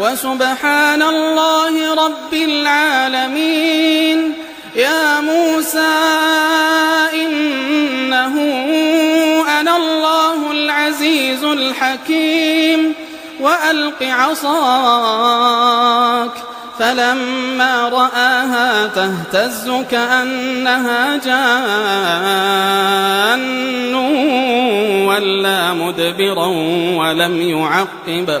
وسبحان الله رب العالمين يا موسى إنه أنا الله العزيز الحكيم وألق عصاك فلما رآها تهتز كأنها جان ولا مدبرا ولم يعقب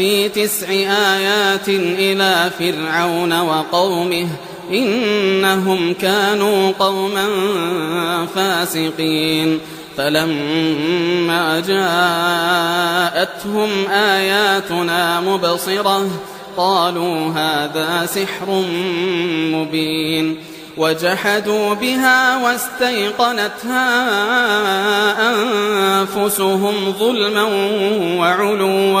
في تسع آيات إلى فرعون وقومه إنهم كانوا قوما فاسقين فلما جاءتهم آياتنا مبصرة قالوا هذا سحر مبين وجحدوا بها واستيقنتها أنفسهم ظلما وعلوا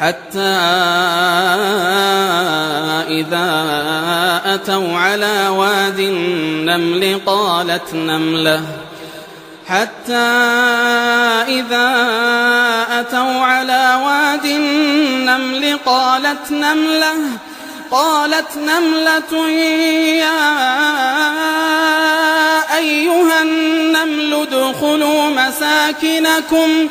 حتى إذا أتوا على واد النمل قالت نملة حتى إذا أتوا على واد النمل قالت نملة قالت نملة يا أيها النمل ادخلوا مساكنكم ۖ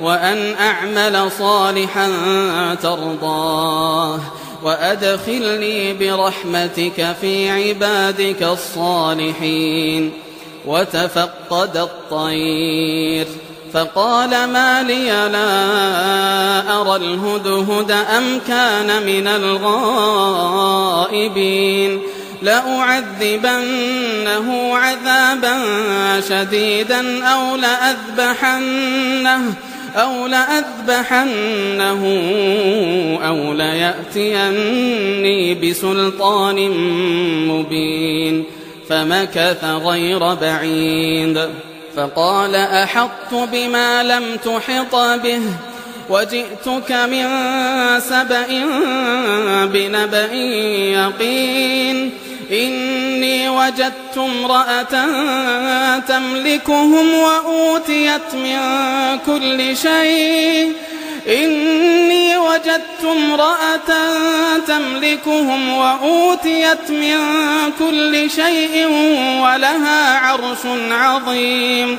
وأن أعمل صالحا ترضاه وأدخلني برحمتك في عبادك الصالحين وتفقد الطير فقال ما لي لا أرى الهدهد أم كان من الغائبين لأعذبنه عذابا شديدا أو لأذبحنه أو لأذبحنه أو ليأتيني بسلطان مبين فمكث غير بعيد فقال أحطت بما لم تحط به وجئتك من سبأ بنبأ يقين إني وجدت امرأة تملكهم وأوتيت من كل شيء إني وجدت امرأة تملكهم وأوتيت من كل شيء ولها عرش عظيم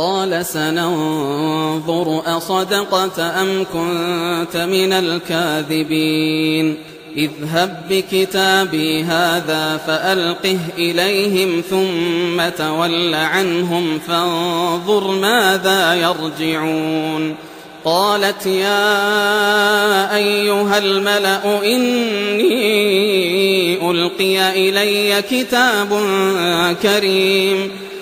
قال سننظر أصدقت أم كنت من الكاذبين اذهب بكتابي هذا فألقه إليهم ثم تول عنهم فانظر ماذا يرجعون قالت يا أيها الملأ إني ألقي إلي كتاب كريم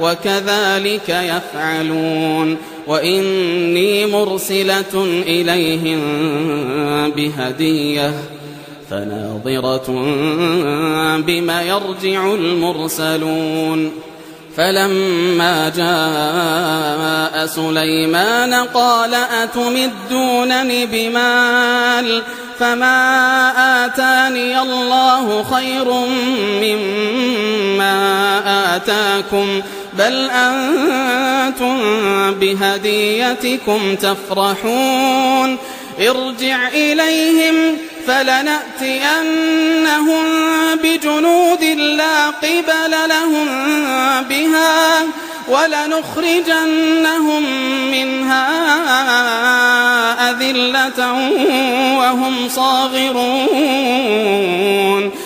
وكذلك يفعلون وإني مرسلة إليهم بهدية فناظرة بما يرجع المرسلون فلما جاء سليمان قال أتمدونني بمال فما آتاني الله خير مما آتاكم بل أنتم بهديتكم تفرحون ارجع إليهم فلنأتينهم بجنود لا قبل لهم بها ولنخرجنهم منها أذلة وهم صاغرون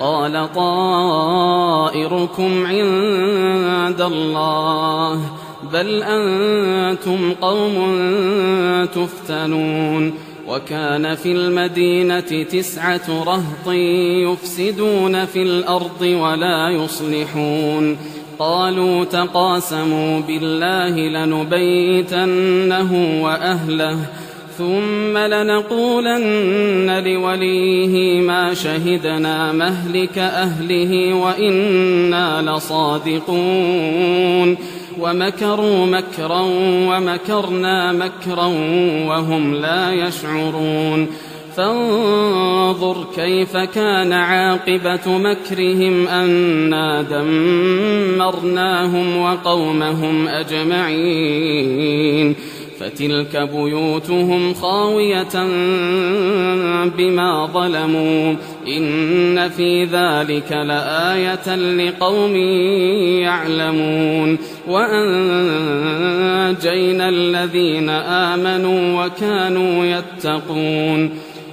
قال طائركم عند الله بل أنتم قوم تفتنون وكان في المدينة تسعة رهط يفسدون في الأرض ولا يصلحون قالوا تقاسموا بالله لنبيتنه وأهله ثم لنقولن لوليه ما شهدنا مهلك أهله وإنا لصادقون ومكروا مكرا ومكرنا مكرا وهم لا يشعرون فانظر كيف كان عاقبة مكرهم أنا دمرناهم وقومهم أجمعين فتلك بيوتهم خاوية بما ظلموا إن في ذلك لآية لقوم يعلمون وأنجينا الذين آمنوا وكانوا يتقون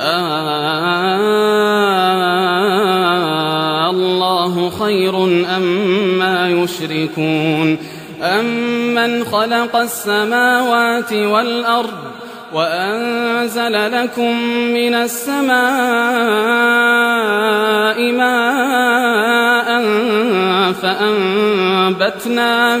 الله خير أم ما يشركون أمن خلق السماوات والأرض وأنزل لكم من السماء ماء فأنبتنا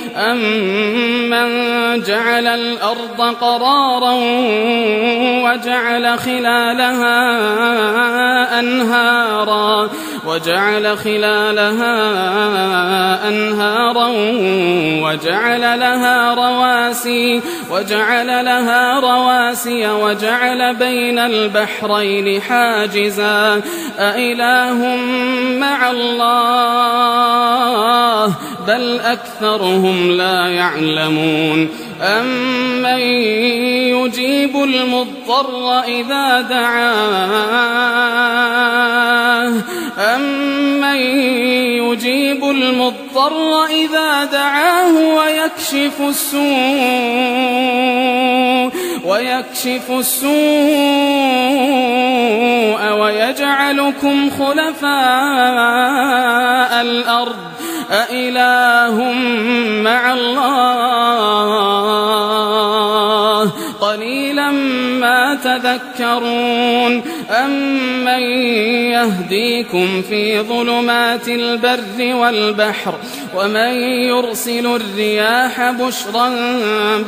أَمَّنْ جَعَلَ الْأَرْضَ قَرَارًا وَجَعَلَ خِلَالَهَا أَنْهَارًا وَجَعَلَ خِلَالَهَا أَنْهَارًا وَجَعَلَ لَهَا رَوَاسِي وَجَعَلَ لَهَا رَوَاسِيَ وَجَعَلَ بَيْنَ الْبَحْرَيْنِ حَاجِزًا أَإِلَٰهٌ مَّعَ اللَّهِ بل أكثرهم لا يعلمون أمن يجيب المضطر إذا دعاه أمن يجيب المضطر إذا دعاه ويكشف السوء ويكشف السوء ويجعلكم خلفاء الأرض أإله مع الله قليلا ما تذكرون أمن يهديكم في ظلمات البر والبحر ومن يرسل الرياح بشرا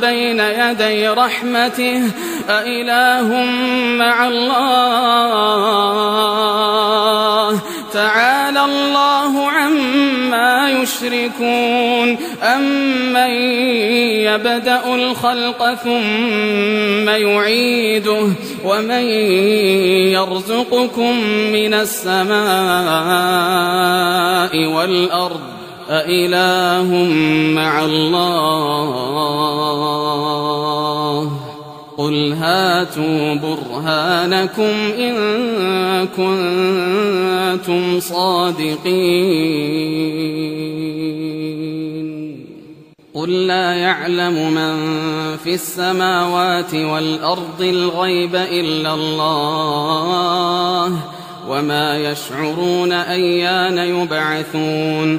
بين يدي رحمته أإله مع الله تعالى الله عما يشركون أمن يبدأ الخلق ثم يعيده ومن يرزقكم من السماء والأرض أإله مع الله قل هاتوا برهانكم إن كنتم صادقين قل لا يعلم من في السماوات والأرض الغيب إلا الله وما يشعرون أيان يبعثون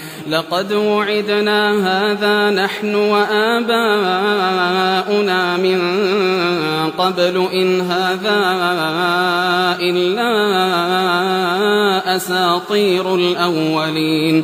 لقد وعدنا هذا نحن وآباؤنا من قبل إن هذا إلا أساطير الأولين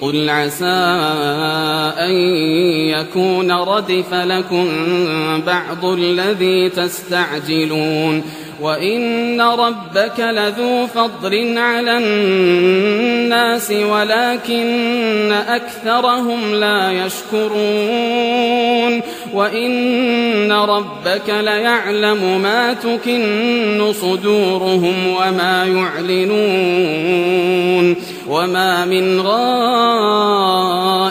قل عسى أن يكون ردف لكم بعض الذي تستعجلون وإن ربك لذو فضل على الناس ولكن أكثرهم لا يشكرون وإن ربك ليعلم ما تكن صدورهم وما يعلنون وما من غائب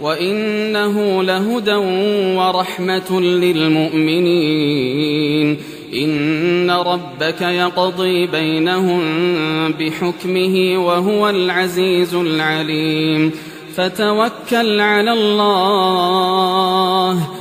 وإنه لهدى ورحمة للمؤمنين إن ربك يقضي بينهم بحكمه وهو العزيز العليم فتوكل على الله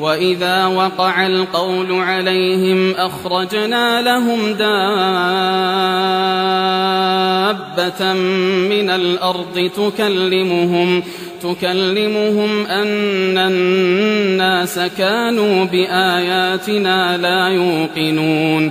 وإذا وقع القول عليهم أخرجنا لهم دابة من الأرض تكلمهم تكلمهم أن الناس كانوا بآياتنا لا يوقنون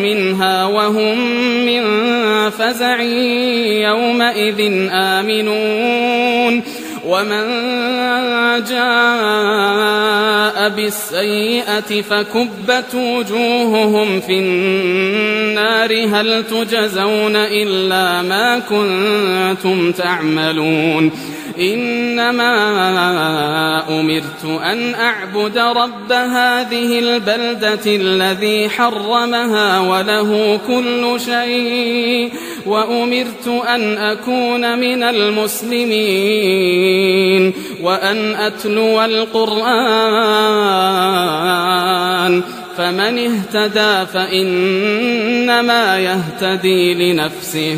منها وهم من فزع يومئذ آمنون ومن جاء بالسيئة فكبت وجوههم في النار هل تجزون إلا ما كنتم تعملون إنما أمرت أن أعبد رب هذه البلدة الذي حرمها وله كل شيء وأمرت أن أكون من المسلمين وأن أتلو القرآن فمن اهتدى فإنما يهتدي لنفسه